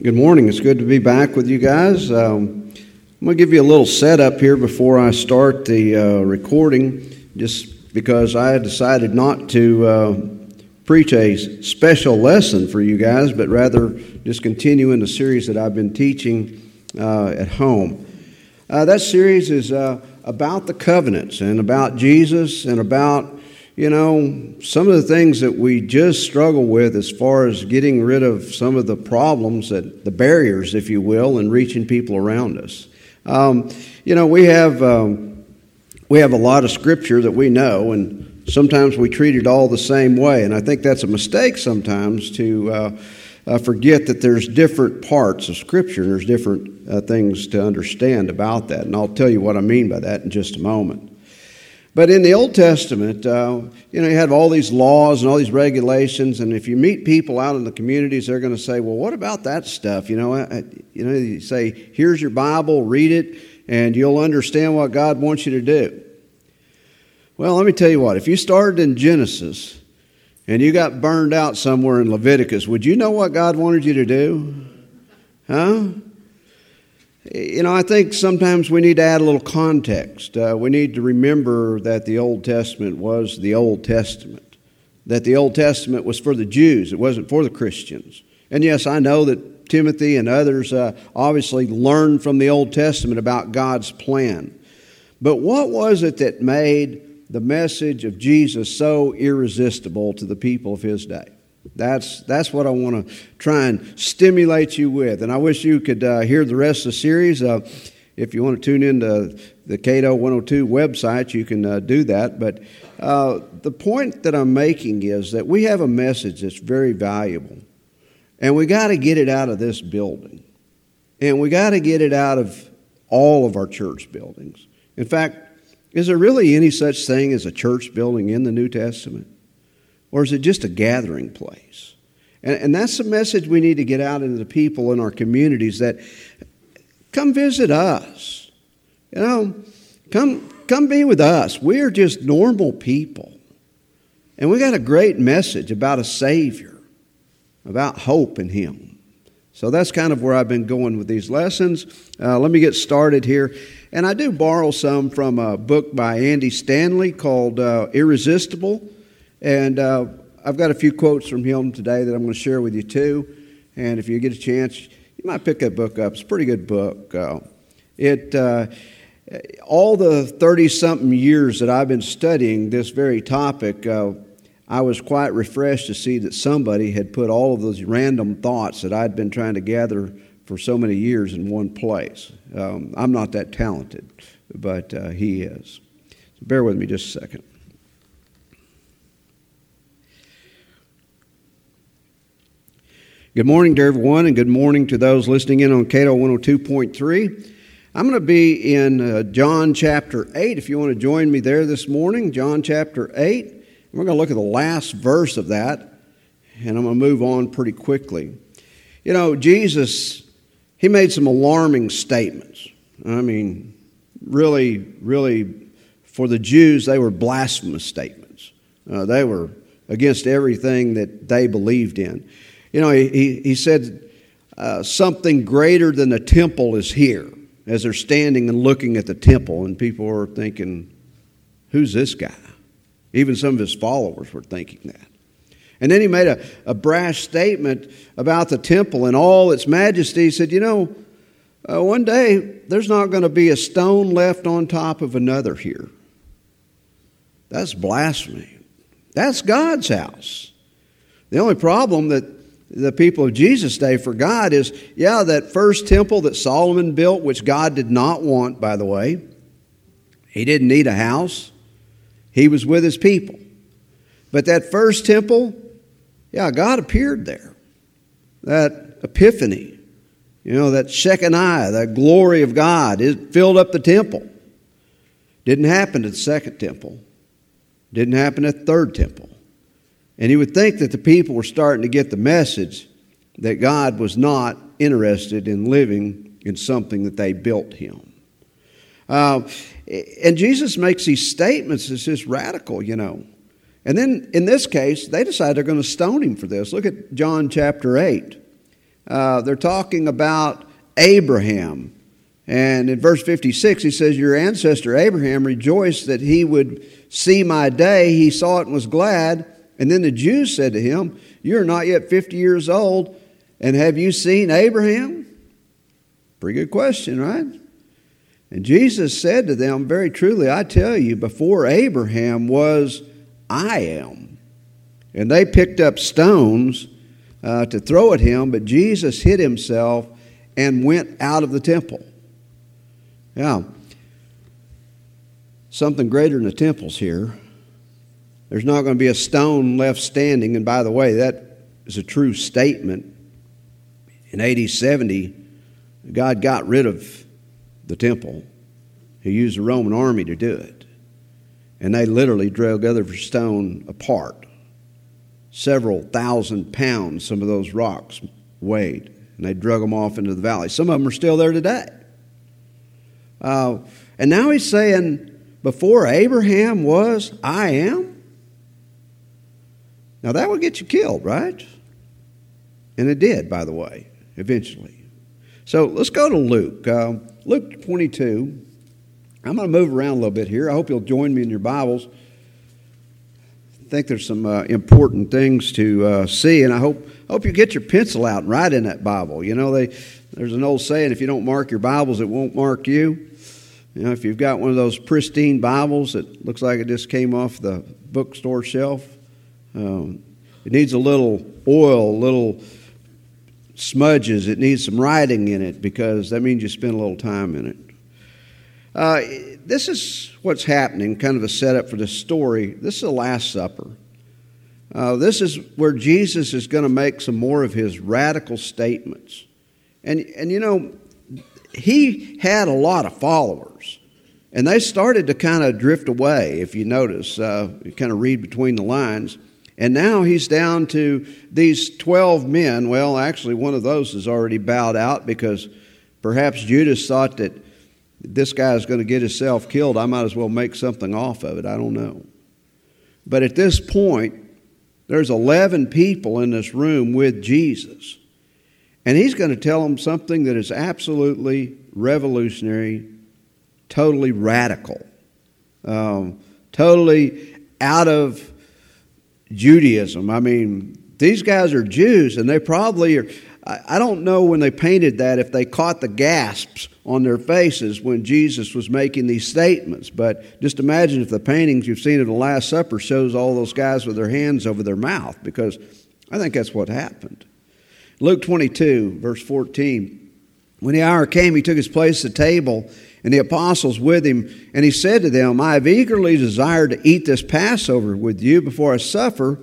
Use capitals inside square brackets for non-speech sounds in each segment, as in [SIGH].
Good morning. It's good to be back with you guys. Um, I'm going to give you a little setup here before I start the uh, recording, just because I decided not to uh, preach a special lesson for you guys, but rather just continue in the series that I've been teaching uh, at home. Uh, that series is uh, about the covenants and about Jesus and about you know, some of the things that we just struggle with as far as getting rid of some of the problems that the barriers, if you will, and reaching people around us. Um, you know, we have um, we have a lot of scripture that we know, and sometimes we treat it all the same way, and I think that's a mistake sometimes to. Uh, uh, forget that there's different parts of Scripture and there's different uh, things to understand about that. And I'll tell you what I mean by that in just a moment. But in the Old Testament, uh, you know, you have all these laws and all these regulations, and if you meet people out in the communities, they're going to say, "Well, what about that stuff?" You know, I, you know, you say, "Here's your Bible, read it, and you'll understand what God wants you to do." Well, let me tell you what. If you started in Genesis and you got burned out somewhere in Leviticus, would you know what God wanted you to do? Huh? You know, I think sometimes we need to add a little context. Uh, we need to remember that the Old Testament was the Old Testament, that the Old Testament was for the Jews, it wasn't for the Christians. And yes, I know that Timothy and others uh, obviously learned from the Old Testament about God's plan. But what was it that made the message of Jesus so irresistible to the people of his day? That's, that's what I want to try and stimulate you with. And I wish you could uh, hear the rest of the series. Uh, if you want to tune into the Cato 102 website, you can uh, do that. But uh, the point that I'm making is that we have a message that's very valuable. And we got to get it out of this building. And we got to get it out of all of our church buildings. In fact, is there really any such thing as a church building in the New Testament? Or is it just a gathering place? And, and that's the message we need to get out into the people in our communities that come visit us. You know, come, come be with us. We are just normal people. And we got a great message about a Savior, about hope in Him. So that's kind of where I've been going with these lessons. Uh, let me get started here. And I do borrow some from a book by Andy Stanley called uh, Irresistible. And uh, I've got a few quotes from him today that I'm going to share with you too. And if you get a chance, you might pick that book up. It's a pretty good book. Uh, it uh, all the 30 something years that I've been studying this very topic, uh, I was quite refreshed to see that somebody had put all of those random thoughts that I'd been trying to gather for so many years in one place. Um, I'm not that talented, but uh, he is. So bear with me just a second. Good morning to everyone, and good morning to those listening in on Cato 102.3. I'm going to be in uh, John chapter 8 if you want to join me there this morning. John chapter 8. We're going to look at the last verse of that, and I'm going to move on pretty quickly. You know, Jesus, he made some alarming statements. I mean, really, really, for the Jews, they were blasphemous statements. Uh, they were against everything that they believed in. You know, he, he said, uh, something greater than the temple is here as they're standing and looking at the temple, and people are thinking, who's this guy? Even some of his followers were thinking that. And then he made a, a brash statement about the temple and all its majesty. He said, You know, uh, one day there's not going to be a stone left on top of another here. That's blasphemy. That's God's house. The only problem that the people of Jesus' day for God is, yeah, that first temple that Solomon built, which God did not want, by the way. He didn't need a house, he was with his people. But that first temple, yeah, God appeared there. That epiphany, you know, that Shekinah, that glory of God, it filled up the temple. Didn't happen at the second temple, didn't happen at the third temple. And you would think that the people were starting to get the message that God was not interested in living in something that they built him. Uh, and Jesus makes these statements It's just radical, you know. And then in this case, they decide they're going to stone him for this. Look at John chapter 8. uh, they're talking about Abraham. And in verse 56, he says, Your ancestor Abraham rejoiced that he would see my day. He saw it and was glad. And then the Jews said to him, You're not yet 50 years old, and have you seen Abraham? Pretty good question, right? And Jesus said to them, Very truly, I tell you, before Abraham was, I am. And they picked up stones uh, to throw at him, but Jesus hid himself and went out of the temple. Yeah. Something greater than the temple's here. There's not going to be a stone left standing. And by the way, that is a true statement. In AD 70, God got rid of the temple. He used the Roman army to do it. And they literally drug other stone apart. Several thousand pounds, some of those rocks weighed. And they drug them off into the valley. Some of them are still there today. Uh, and now he's saying, before Abraham was, I am. Now that would get you killed, right? And it did, by the way, eventually. So let's go to Luke. Uh, Luke 22. I'm going to move around a little bit here. I hope you'll join me in your Bibles. I think there's some uh, important things to uh, see, and I hope hope you get your pencil out and write in that Bible. You know, they there's an old saying: if you don't mark your Bibles, it won't mark you. You know, if you've got one of those pristine Bibles that looks like it just came off the bookstore shelf, um, it needs a little oil, little smudges. It needs some writing in it because that means you spend a little time in it. Uh, this is what's happening, kind of a setup for this story. This is the Last Supper. Uh, this is where Jesus is going to make some more of his radical statements. And, and you know, he had a lot of followers, and they started to kind of drift away, if you notice. Uh, you kind of read between the lines. And now he's down to these 12 men. Well, actually, one of those has already bowed out because perhaps Judas thought that this guy is going to get himself killed. I might as well make something off of it. I don't know. But at this point, there's 11 people in this room with Jesus. And he's going to tell them something that is absolutely revolutionary, totally radical, um, totally out of Judaism. I mean, these guys are Jews, and they probably are. I don't know when they painted that if they caught the gasps on their faces when Jesus was making these statements. But just imagine if the paintings you've seen of the Last Supper shows all those guys with their hands over their mouth, because I think that's what happened. Luke 22, verse 14. When the hour came, he took his place at the table, and the apostles with him, and he said to them, I have eagerly desired to eat this Passover with you before I suffer.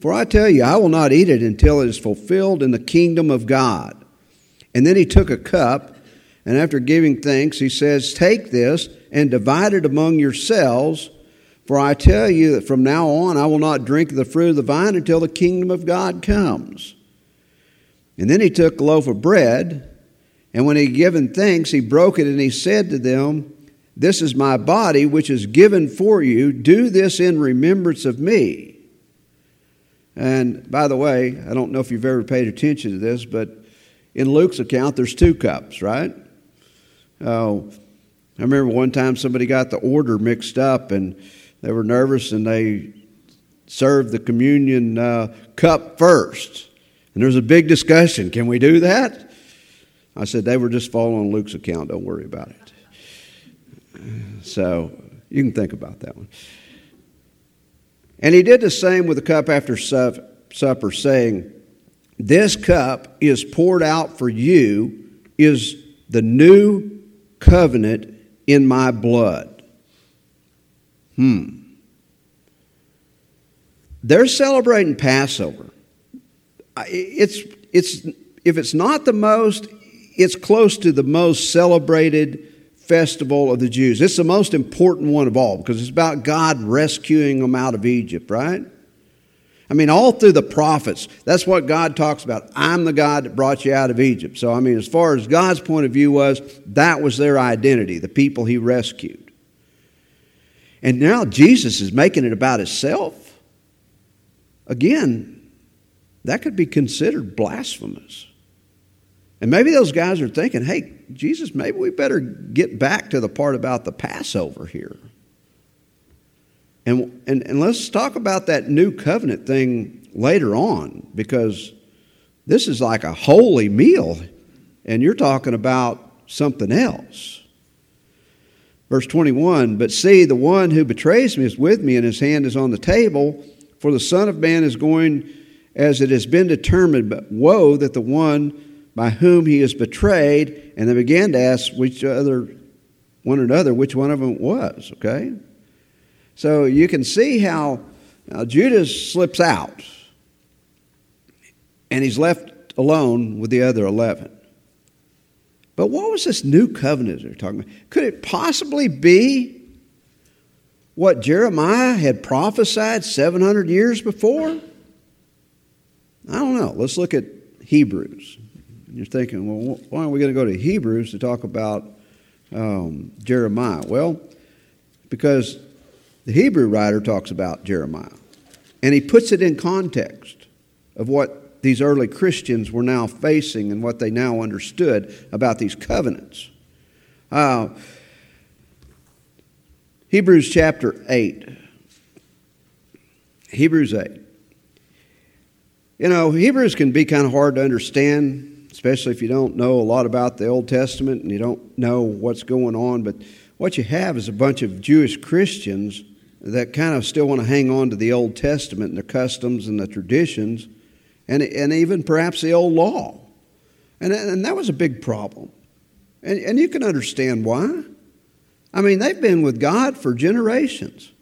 For I tell you, I will not eat it until it is fulfilled in the kingdom of God. And then he took a cup, and after giving thanks, he says, Take this and divide it among yourselves. For I tell you that from now on I will not drink the fruit of the vine until the kingdom of God comes. And then he took a loaf of bread, and when he had given thanks, he broke it, and he said to them, This is my body, which is given for you. Do this in remembrance of me. And by the way, I don't know if you've ever paid attention to this, but in Luke's account, there's two cups, right? Oh, I remember one time somebody got the order mixed up and they were nervous and they served the communion uh, cup first. And there was a big discussion can we do that? I said, they were just following Luke's account. Don't worry about it. So you can think about that one. And he did the same with the cup after supper, saying, This cup is poured out for you, is the new covenant in my blood. Hmm. They're celebrating Passover. It's, it's, if it's not the most, it's close to the most celebrated festival of the Jews. It's the most important one of all because it's about God rescuing them out of Egypt, right? I mean, all through the prophets, that's what God talks about. I'm the God that brought you out of Egypt. So, I mean, as far as God's point of view was, that was their identity, the people he rescued. And now Jesus is making it about himself. Again, that could be considered blasphemous. And maybe those guys are thinking, hey, Jesus, maybe we better get back to the part about the Passover here. And, and, and let's talk about that new covenant thing later on because this is like a holy meal, and you're talking about something else. Verse 21 But see, the one who betrays me is with me, and his hand is on the table, for the Son of Man is going as it has been determined. But woe that the one by whom he is betrayed, and they began to ask which other, one another, which one of them was, okay? So you can see how Judas slips out and he's left alone with the other 11. But what was this new covenant they're talking about? Could it possibly be what Jeremiah had prophesied 700 years before? I don't know. Let's look at Hebrews. You're thinking, well, why are we going to go to Hebrews to talk about um, Jeremiah? Well, because the Hebrew writer talks about Jeremiah, and he puts it in context of what these early Christians were now facing and what they now understood about these covenants. Uh, Hebrews chapter 8. Hebrews 8. You know, Hebrews can be kind of hard to understand, especially if you don't know a lot about the Old Testament and you don't know what's going on. But what you have is a bunch of Jewish Christians that kind of still want to hang on to the Old Testament and the customs and the traditions and, and even perhaps the old law. And, and that was a big problem. And, and you can understand why. I mean, they've been with God for generations,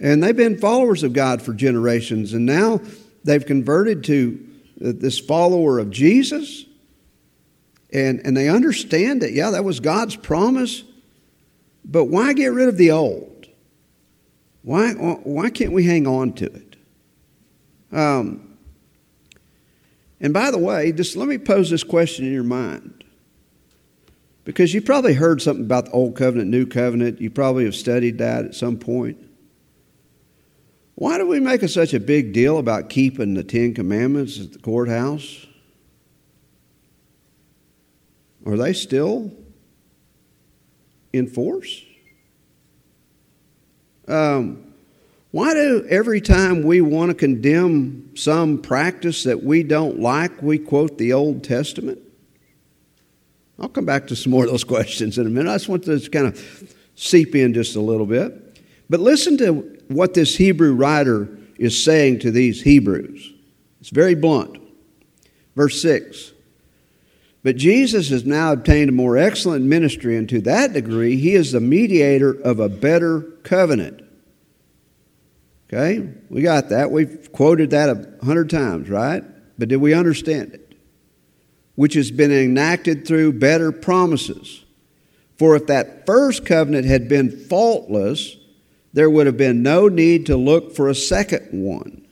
and they've been followers of God for generations, and now they've converted to this follower of Jesus. And, and they understand that, yeah, that was God's promise, but why get rid of the old? Why, why can't we hang on to it? Um, and by the way, just let me pose this question in your mind. Because you probably heard something about the Old Covenant, New Covenant. You probably have studied that at some point. Why do we make such a big deal about keeping the Ten Commandments at the courthouse? Are they still in force? Um, why do every time we want to condemn some practice that we don't like, we quote the Old Testament? I'll come back to some more of those [LAUGHS] questions in a minute. I just want to kind of seep in just a little bit. But listen to what this Hebrew writer is saying to these Hebrews. It's very blunt. Verse 6 But Jesus has now obtained a more excellent ministry, and to that degree, he is the mediator of a better covenant Okay, we got that. We've quoted that a hundred times, right? But did we understand it? Which has been enacted through better promises. For if that first covenant had been faultless, there would have been no need to look for a second one.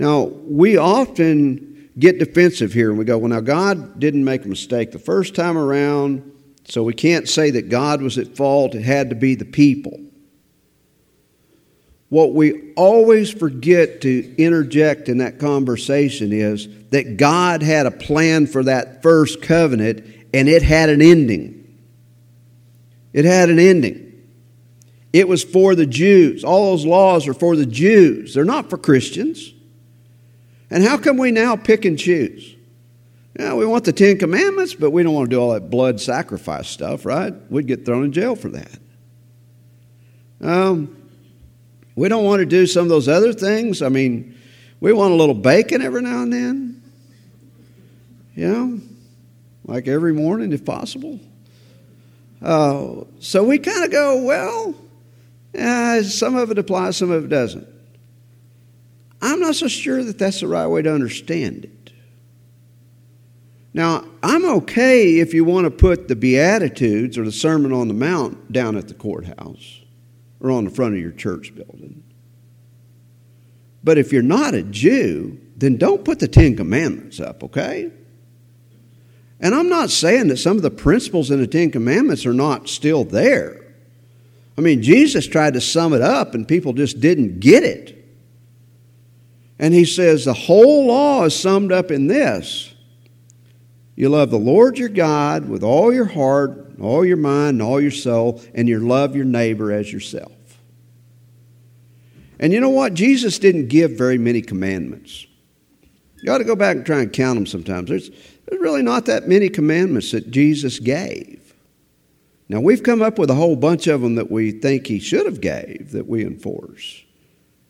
Now, we often get defensive here and we go, well, now God didn't make a mistake the first time around, so we can't say that God was at fault. It had to be the people what we always forget to interject in that conversation is that God had a plan for that first covenant and it had an ending. It had an ending. It was for the Jews. All those laws are for the Jews, they're not for Christians. And how come we now pick and choose? Yeah, we want the Ten Commandments, but we don't want to do all that blood sacrifice stuff, right? We'd get thrown in jail for that. Um, we don't want to do some of those other things. I mean, we want a little bacon every now and then. You know, like every morning if possible. Uh, so we kind of go, well, uh, some of it applies, some of it doesn't. I'm not so sure that that's the right way to understand it. Now, I'm okay if you want to put the Beatitudes or the Sermon on the Mount down at the courthouse or on the front of your church building. But if you're not a Jew, then don't put the Ten Commandments up, okay? And I'm not saying that some of the principles in the Ten Commandments are not still there. I mean, Jesus tried to sum it up and people just didn't get it. And he says the whole law is summed up in this You love the Lord your God with all your heart, all your mind, and all your soul, and you love your neighbor as yourself. And you know what? Jesus didn't give very many commandments. You ought to go back and try and count them sometimes. There's, there's really not that many commandments that Jesus gave. Now, we've come up with a whole bunch of them that we think he should have gave that we enforce.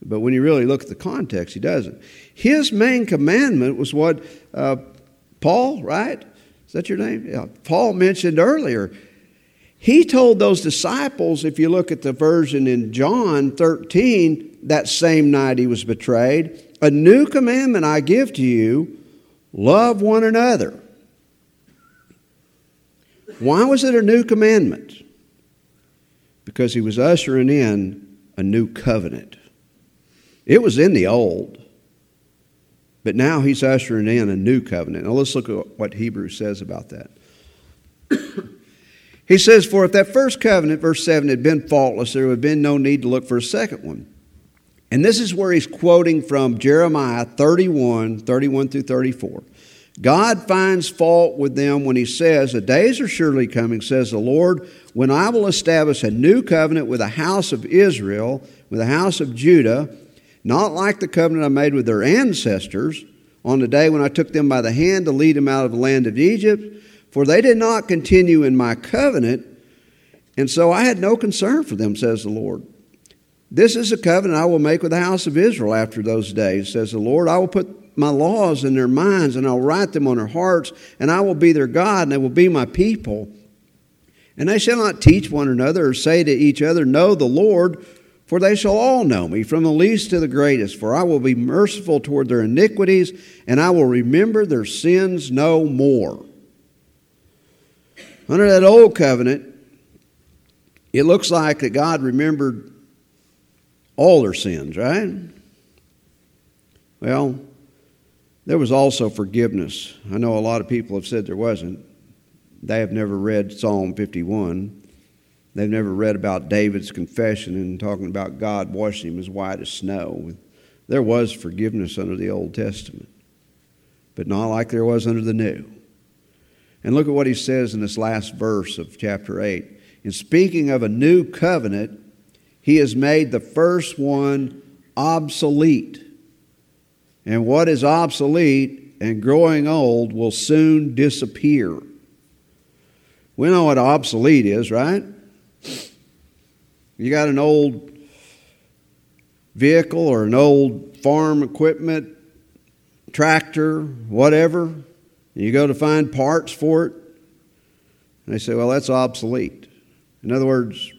But when you really look at the context, he doesn't. His main commandment was what uh, Paul, right? Is that your name? Yeah. Paul mentioned earlier. He told those disciples, if you look at the version in John 13, that same night he was betrayed, a new commandment I give to you love one another. Why was it a new commandment? Because he was ushering in a new covenant. It was in the old, but now he's ushering in a new covenant. Now let's look at what Hebrews says about that. [COUGHS] he says, For if that first covenant, verse 7, had been faultless, there would have been no need to look for a second one. And this is where he's quoting from Jeremiah 31, 31 through 34. God finds fault with them when he says, The days are surely coming, says the Lord, when I will establish a new covenant with the house of Israel, with the house of Judah not like the covenant I made with their ancestors on the day when I took them by the hand to lead them out of the land of Egypt, for they did not continue in my covenant, and so I had no concern for them, says the Lord. This is a covenant I will make with the house of Israel after those days, says the Lord. I will put my laws in their minds, and I'll write them on their hearts, and I will be their God, and they will be my people. And they shall not teach one another or say to each other, Know the Lord, for they shall all know me, from the least to the greatest. For I will be merciful toward their iniquities, and I will remember their sins no more. Under that old covenant, it looks like that God remembered all their sins, right? Well, there was also forgiveness. I know a lot of people have said there wasn't. They have never read Psalm 51. They've never read about David's confession and talking about God washing him as white as snow. There was forgiveness under the Old Testament, but not like there was under the New. And look at what he says in this last verse of chapter 8. In speaking of a new covenant, he has made the first one obsolete. And what is obsolete and growing old will soon disappear. We know what obsolete is, right? You got an old vehicle or an old farm equipment, tractor, whatever, and you go to find parts for it, and they say, well, that's obsolete. In other words,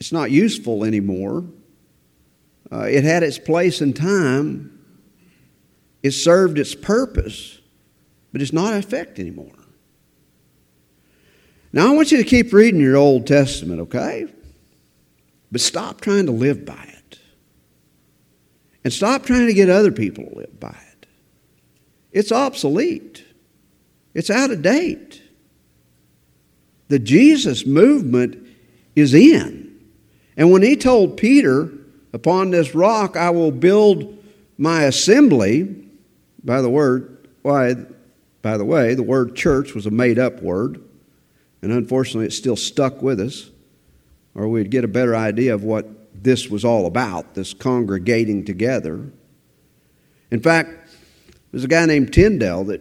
it's not useful anymore. Uh, it had its place in time, it served its purpose, but it's not effect anymore. Now, I want you to keep reading your Old Testament, okay? But stop trying to live by it. And stop trying to get other people to live by it. It's obsolete, it's out of date. The Jesus movement is in. And when he told Peter, Upon this rock I will build my assembly, by the word, why, by the way, the word church was a made up word. And unfortunately, it still stuck with us, or we'd get a better idea of what this was all about, this congregating together. In fact, there's a guy named Tyndale that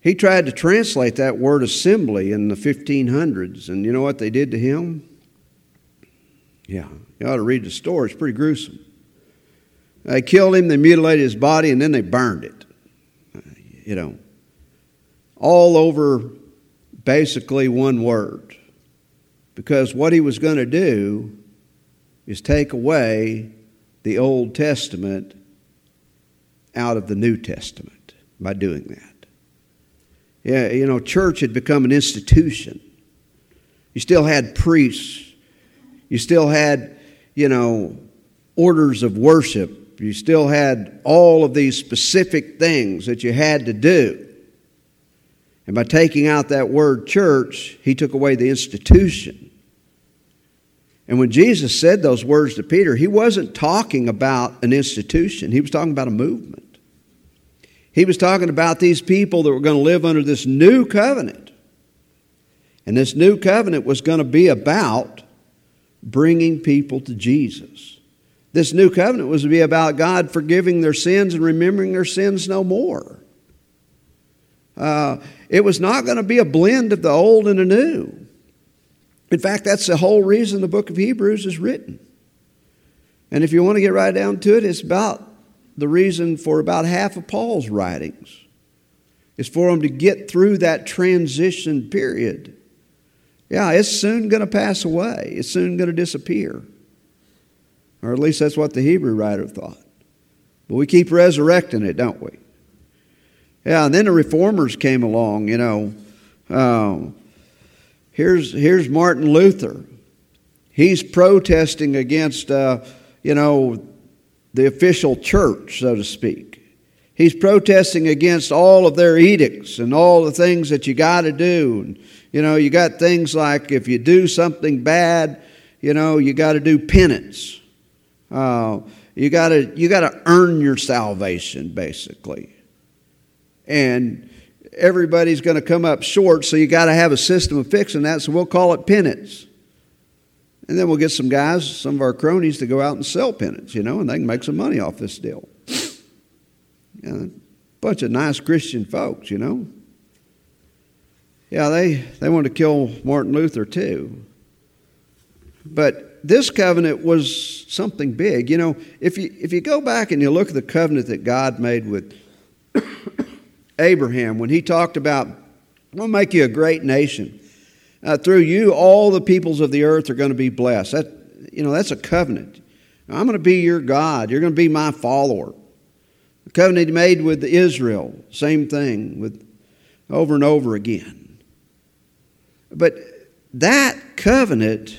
he tried to translate that word assembly in the 1500s, and you know what they did to him? Yeah, you ought to read the story. It's pretty gruesome. They killed him, they mutilated his body, and then they burned it. You know, all over basically one word. Because what he was going to do is take away the Old Testament out of the New Testament by doing that. Yeah, you know, church had become an institution. You still had priests. You still had, you know, orders of worship. You still had all of these specific things that you had to do. And by taking out that word church, he took away the institution. And when Jesus said those words to Peter, he wasn't talking about an institution, he was talking about a movement. He was talking about these people that were going to live under this new covenant. And this new covenant was going to be about bringing people to Jesus. This new covenant was to be about God forgiving their sins and remembering their sins no more. Uh, it was not going to be a blend of the old and the new. In fact, that's the whole reason the book of Hebrews is written. And if you want to get right down to it, it's about the reason for about half of Paul's writings. It's for them to get through that transition period. Yeah, it's soon going to pass away. It's soon going to disappear. Or at least that's what the Hebrew writer thought. But we keep resurrecting it, don't we? Yeah, and then the reformers came along, you know. Uh, here's, here's Martin Luther. He's protesting against, uh, you know, the official church, so to speak. He's protesting against all of their edicts and all the things that you got to do. And, you know, you got things like if you do something bad, you know, you got to do penance. Uh, you got to you got to earn your salvation, basically and everybody's going to come up short, so you got to have a system of fixing that, so we'll call it penance. And then we'll get some guys, some of our cronies, to go out and sell penance, you know, and they can make some money off this deal. [SNIFFS] A bunch of nice Christian folks, you know. Yeah, they, they wanted to kill Martin Luther too. But this covenant was something big. You know, if you, if you go back and you look at the covenant that God made with Abraham when he talked about, I'll make you a great nation. Uh, through you, all the peoples of the earth are going to be blessed. That, you know, that's a covenant. I'm going to be your God. You're going to be my follower. The covenant he made with Israel, same thing, with over and over again. But that covenant,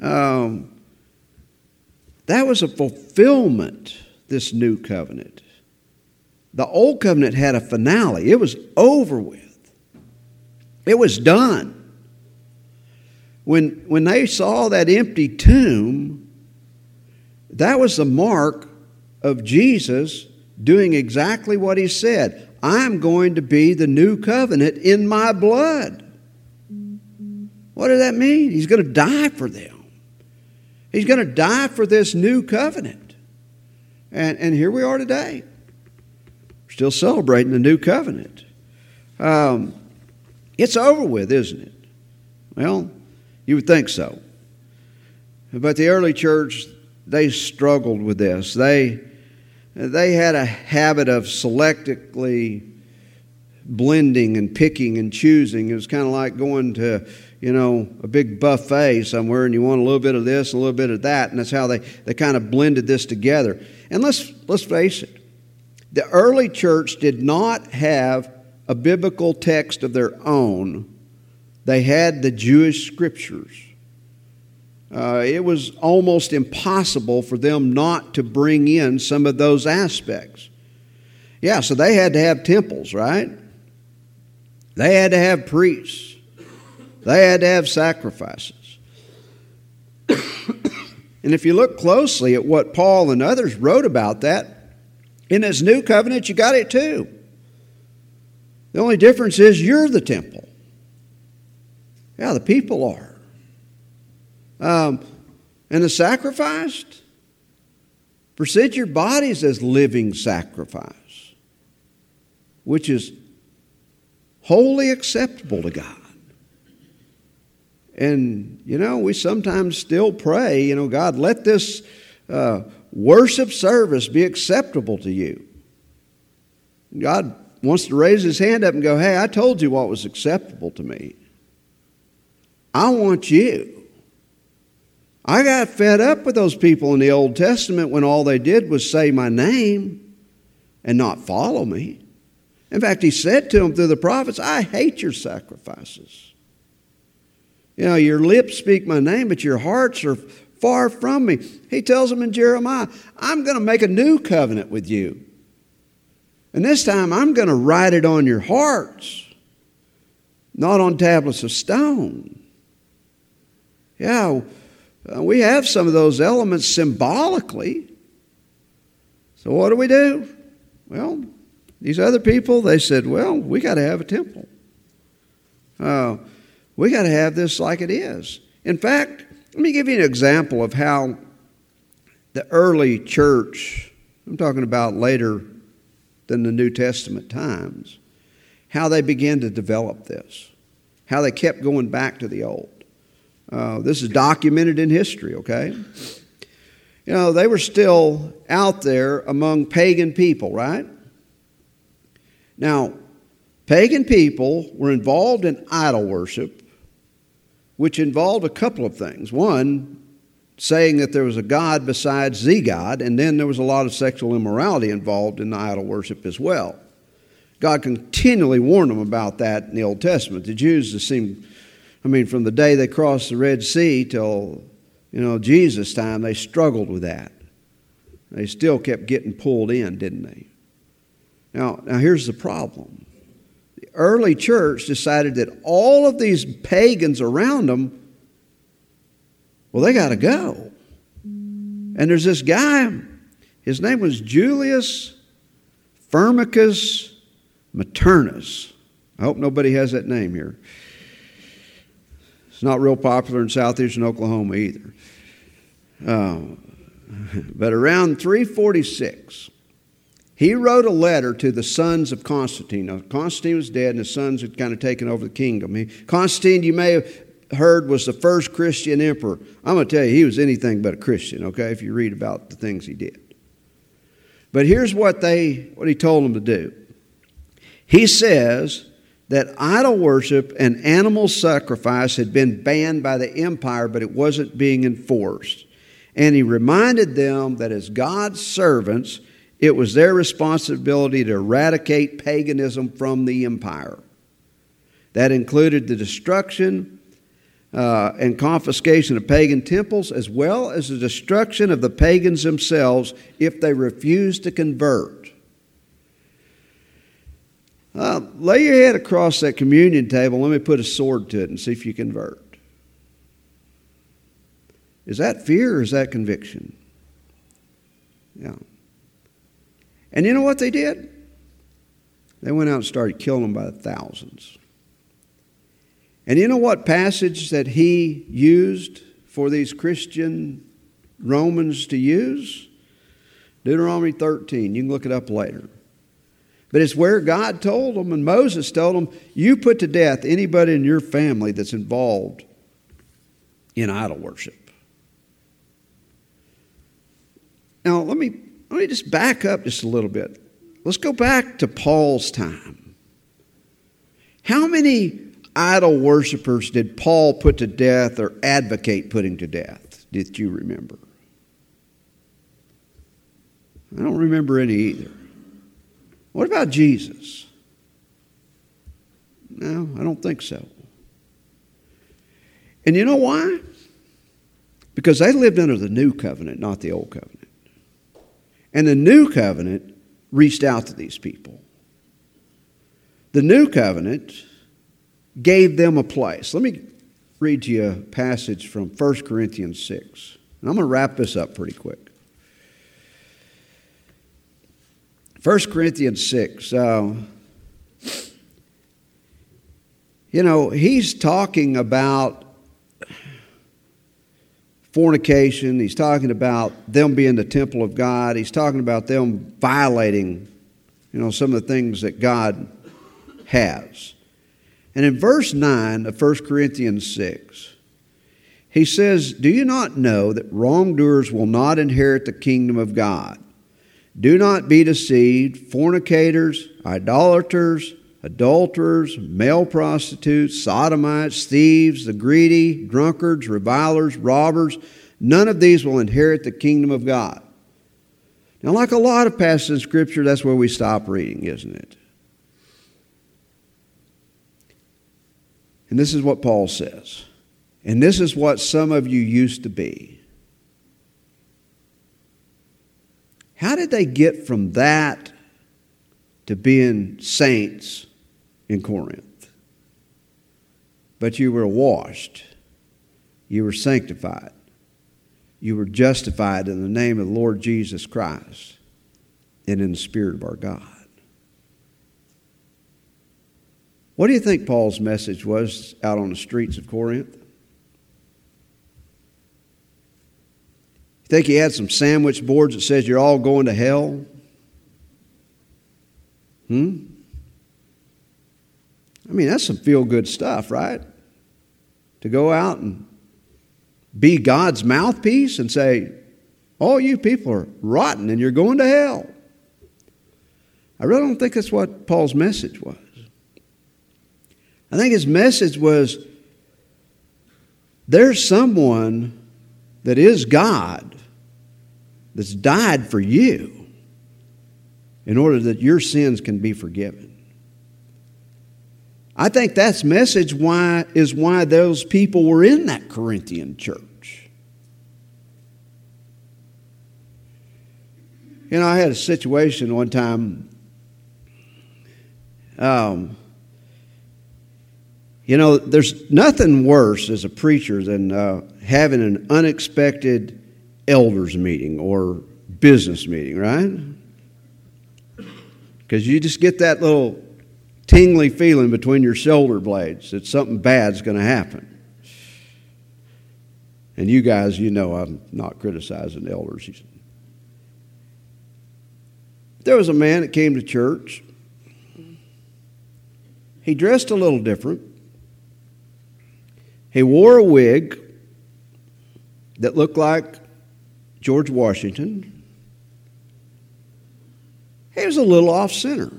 um, that was a fulfillment, this new covenant. The old covenant had a finale, it was over with, it was done. When, when they saw that empty tomb, that was the mark of Jesus doing exactly what he said I'm going to be the new covenant in my blood. What does that mean? He's going to die for them. He's going to die for this new covenant. And, and here we are today still celebrating the new covenant. Um, it's over with, isn't it? Well, you would think so. But the early church, they struggled with this. They, they had a habit of selectively blending and picking and choosing. It was kind of like going to, you know, a big buffet somewhere and you want a little bit of this, a little bit of that, and that's how they, they kind of blended this together. And let's, let's face it, the early church did not have a biblical text of their own, they had the Jewish scriptures. Uh, it was almost impossible for them not to bring in some of those aspects. Yeah, so they had to have temples, right? They had to have priests. They had to have sacrifices. [COUGHS] and if you look closely at what Paul and others wrote about that, in this new covenant, you got it too. The only difference is you're the temple. Yeah, the people are. Um, and the sacrificed, present your bodies as living sacrifice, which is wholly acceptable to God. And, you know, we sometimes still pray, you know, God, let this uh, worship service be acceptable to you. God wants to raise his hand up and go, Hey, I told you what was acceptable to me. I want you. I got fed up with those people in the Old Testament when all they did was say my name and not follow me. In fact, he said to them through the prophets, I hate your sacrifices. You know, your lips speak my name, but your hearts are far from me. He tells them in Jeremiah, I'm going to make a new covenant with you. And this time I'm going to write it on your hearts, not on tablets of stone. Yeah, uh, we have some of those elements symbolically. So what do we do? Well, These other people, they said, well, we got to have a temple. Uh, we got to have this like it is. In fact, let me give you an example of how the early church, I'm talking about later than the New Testament times, how they began to develop this, how they kept going back to the old. Uh, this is documented in history, okay? You know, they were still out there among pagan people, right? Now, pagan people were involved in idol worship, which involved a couple of things. One, saying that there was a God besides the God, and then there was a lot of sexual immorality involved in the idol worship as well. God continually warned them about that in the Old Testament. The Jews seemed, I mean, from the day they crossed the Red Sea till, you know, Jesus' time, they struggled with that. They still kept getting pulled in, didn't they? Now, now here's the problem. Early church decided that all of these pagans around them, well, they got to go. And there's this guy, his name was Julius Firmicus Maternus. I hope nobody has that name here. It's not real popular in southeastern Oklahoma either. Uh, [LAUGHS] but around 346, he wrote a letter to the sons of Constantine. Now, Constantine was dead, and his sons had kind of taken over the kingdom. He, Constantine, you may have heard, was the first Christian emperor. I'm going to tell you, he was anything but a Christian, okay, if you read about the things he did. But here's what, they, what he told them to do he says that idol worship and animal sacrifice had been banned by the empire, but it wasn't being enforced. And he reminded them that as God's servants, it was their responsibility to eradicate paganism from the empire. That included the destruction uh, and confiscation of pagan temples, as well as the destruction of the pagans themselves if they refused to convert. Uh, lay your head across that communion table. Let me put a sword to it and see if you convert. Is that fear or is that conviction? Yeah. And you know what they did? They went out and started killing them by the thousands. And you know what passage that he used for these Christian Romans to use? Deuteronomy 13. You can look it up later. But it's where God told them, and Moses told them, you put to death anybody in your family that's involved in idol worship. Now, let me, let me just back up just a little bit. Let's go back to Paul's time. How many idol worshippers did Paul put to death or advocate putting to death? Did you remember? I don't remember any either. What about Jesus? No, I don't think so. And you know why? Because they lived under the new covenant, not the old covenant. And the new covenant reached out to these people. The new covenant gave them a place. Let me read to you a passage from 1 Corinthians 6. And I'm going to wrap this up pretty quick. 1 Corinthians 6. Uh, you know, he's talking about fornication. He's talking about them being the temple of God. He's talking about them violating, you know, some of the things that God has. And in verse 9 of 1 Corinthians 6, he says, Do you not know that wrongdoers will not inherit the kingdom of God? Do not be deceived. Fornicators, idolaters, adulterers, male prostitutes, sodomites, thieves, the greedy, drunkards, revilers, robbers, none of these will inherit the kingdom of God. Now, like a lot of passages in Scripture, that's where we stop reading, isn't it? And this is what Paul says. And this is what some of you used to be. How did they get from that to being saints in Corinth? But you were washed, you were sanctified, you were justified in the name of the Lord Jesus Christ and in the Spirit of our God. What do you think Paul's message was out on the streets of Corinth? You think he had some sandwich boards that says you're all going to hell? Hmm? I mean, that's some feel good stuff, right? To go out and be God's mouthpiece and say, all you people are rotten and you're going to hell. I really don't think that's what Paul's message was. I think his message was there's someone that is God that's died for you in order that your sins can be forgiven. I think that's message why is why those people were in that Corinthian church. You know, I had a situation one time. Um, you know, there's nothing worse as a preacher than uh, having an unexpected elders meeting or business meeting, right? Because you just get that little tingly feeling between your shoulder blades that something bad's going to happen. And you guys, you know I'm not criticizing elders. There was a man that came to church. He dressed a little different. He wore a wig that looked like George Washington. He was a little off center.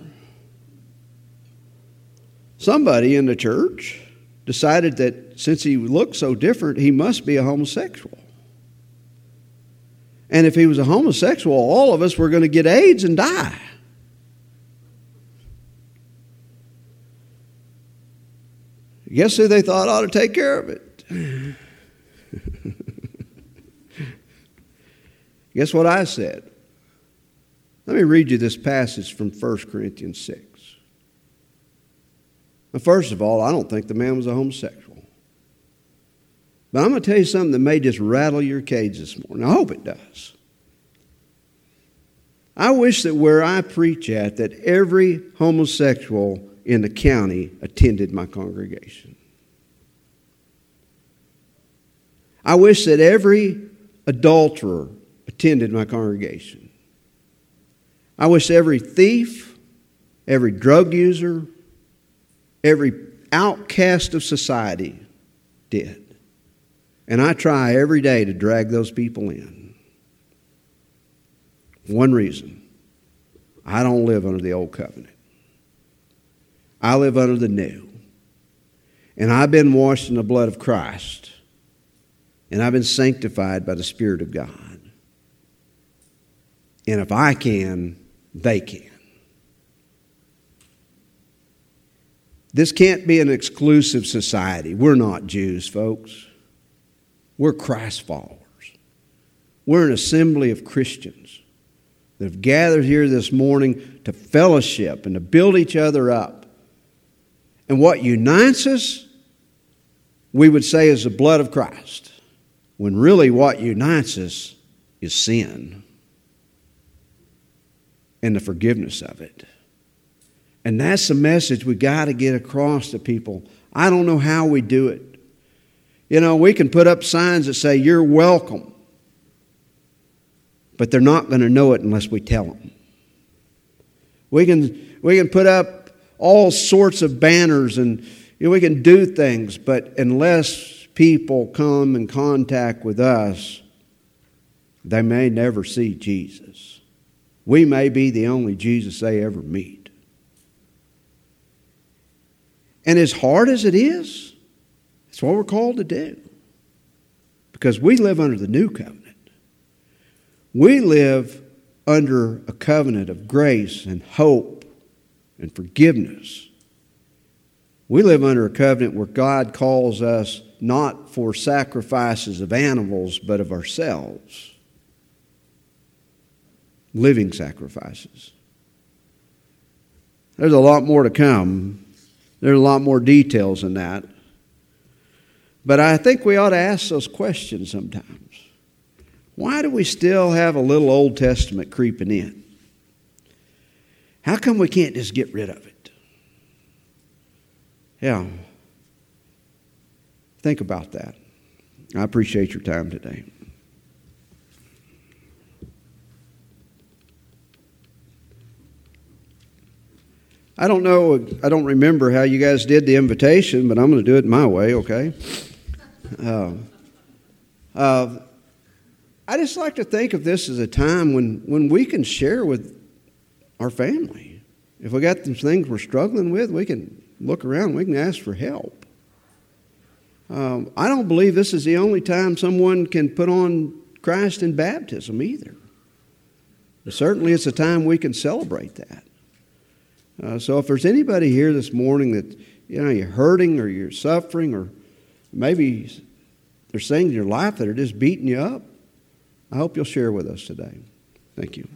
Somebody in the church decided that since he looked so different, he must be a homosexual. And if he was a homosexual, all of us were going to get AIDS and die. Guess who they thought ought to take care of it? [LAUGHS] Guess what I said? Let me read you this passage from 1 Corinthians 6. Now, first of all, I don't think the man was a homosexual. But I'm going to tell you something that may just rattle your cage this morning. I hope it does. I wish that where I preach at, that every homosexual in the county attended my congregation. I wish that every adulterer attended my congregation. I wish every thief, every drug user, every outcast of society did. And I try every day to drag those people in. One reason I don't live under the old covenant. I live under the new. And I've been washed in the blood of Christ. And I've been sanctified by the Spirit of God. And if I can, they can. This can't be an exclusive society. We're not Jews, folks. We're Christ followers. We're an assembly of Christians that have gathered here this morning to fellowship and to build each other up and what unites us, we would say, is the blood of Christ, when really what unites us is sin and the forgiveness of it. And that's the message we got to get across to people. I don't know how we do it. You know, we can put up signs that say, You're welcome, but they're not going to know it unless we tell them. We can, we can put up all sorts of banners and you know, we can do things, but unless people come in contact with us, they may never see Jesus. We may be the only Jesus they ever meet. And as hard as it is, it's what we're called to do. Because we live under the new covenant. We live under a covenant of grace and hope and forgiveness. We live under a covenant where God calls us not for sacrifices of animals, but of ourselves. Living sacrifices. There's a lot more to come. There's a lot more details in that. But I think we ought to ask those questions sometimes. Why do we still have a little Old Testament creeping in? How come we can't just get rid of it? Yeah. Think about that. I appreciate your time today. I don't know, I don't remember how you guys did the invitation, but I'm going to do it my way, okay? Uh, uh, I just like to think of this as a time when, when we can share with our family. If we got some things we're struggling with, we can look around, we can ask for help. Um, I don't believe this is the only time someone can put on Christ in baptism either. But certainly, it's a time we can celebrate that. Uh, so, if there's anybody here this morning that you know you're hurting or you're suffering or maybe there's things in your life that are just beating you up, I hope you'll share with us today. Thank you.